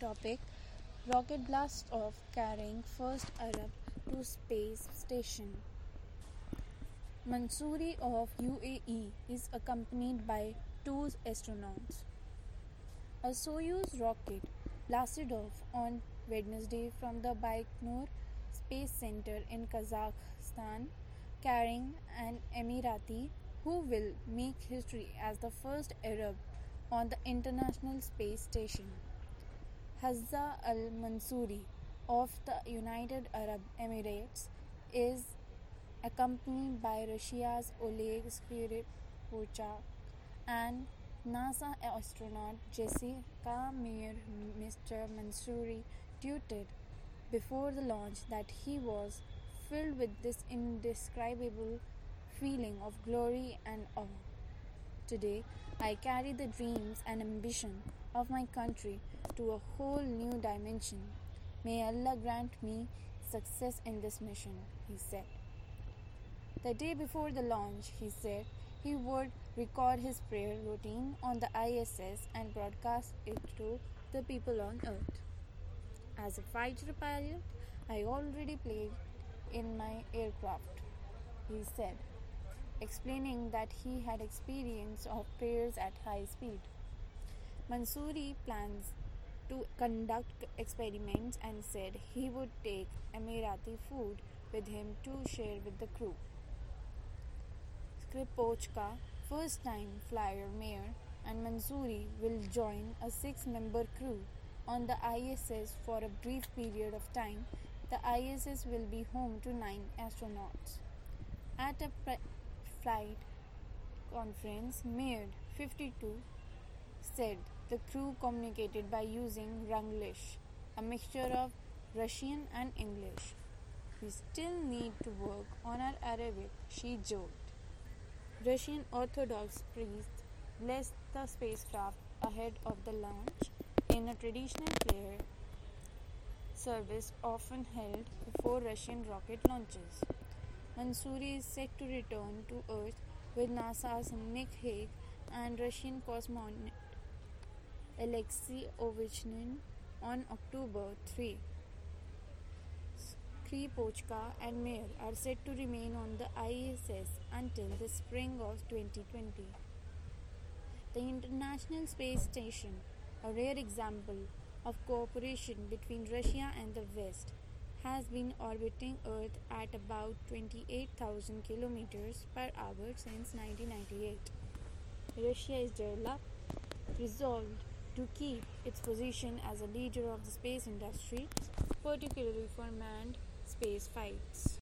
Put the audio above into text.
Topic Rocket blast off carrying first Arab to space station. Mansouri of UAE is accompanied by two astronauts. A Soyuz rocket blasted off on Wednesday from the Baikonur Space Center in Kazakhstan, carrying an Emirati who will make history as the first Arab on the International Space Station. Hazza Al Mansouri of the United Arab Emirates is accompanied by Russia's Oleg Skripochka and NASA astronaut Jessica Meir. Mr. Mansouri tweeted before the launch that he was filled with this indescribable feeling of glory and awe. Today, I carry the dreams and ambition of my country to a whole new dimension. May Allah grant me success in this mission, he said. The day before the launch, he said he would record his prayer routine on the ISS and broadcast it to the people on Earth. As a fighter pilot, I already played in my aircraft, he said, explaining that he had experience of prayers at high speed. Mansouri plans to conduct experiments and said he would take Emirati food with him to share with the crew. Skripochka, first time flyer Meir, and Mansouri will join a six member crew on the ISS for a brief period of time. The ISS will be home to nine astronauts. At a pre- flight conference, Meir, 52, said the crew communicated by using Runglish, a mixture of Russian and English. We still need to work on our Arabic, she joked. Russian Orthodox priests blessed the spacecraft ahead of the launch in a traditional prayer service often held before Russian rocket launches. Mansouri is set to return to Earth with NASA's Nick Hague and Russian cosmonaut Alexei Ovchinin on October 3. Skripochka and Meir are set to remain on the ISS until the spring of 2020. The International Space Station, a rare example of cooperation between Russia and the West, has been orbiting Earth at about 28,000 kilometers per hour since 1998. Russia is developed, resolved to keep its position as a leader of the space industry, particularly for manned space flights.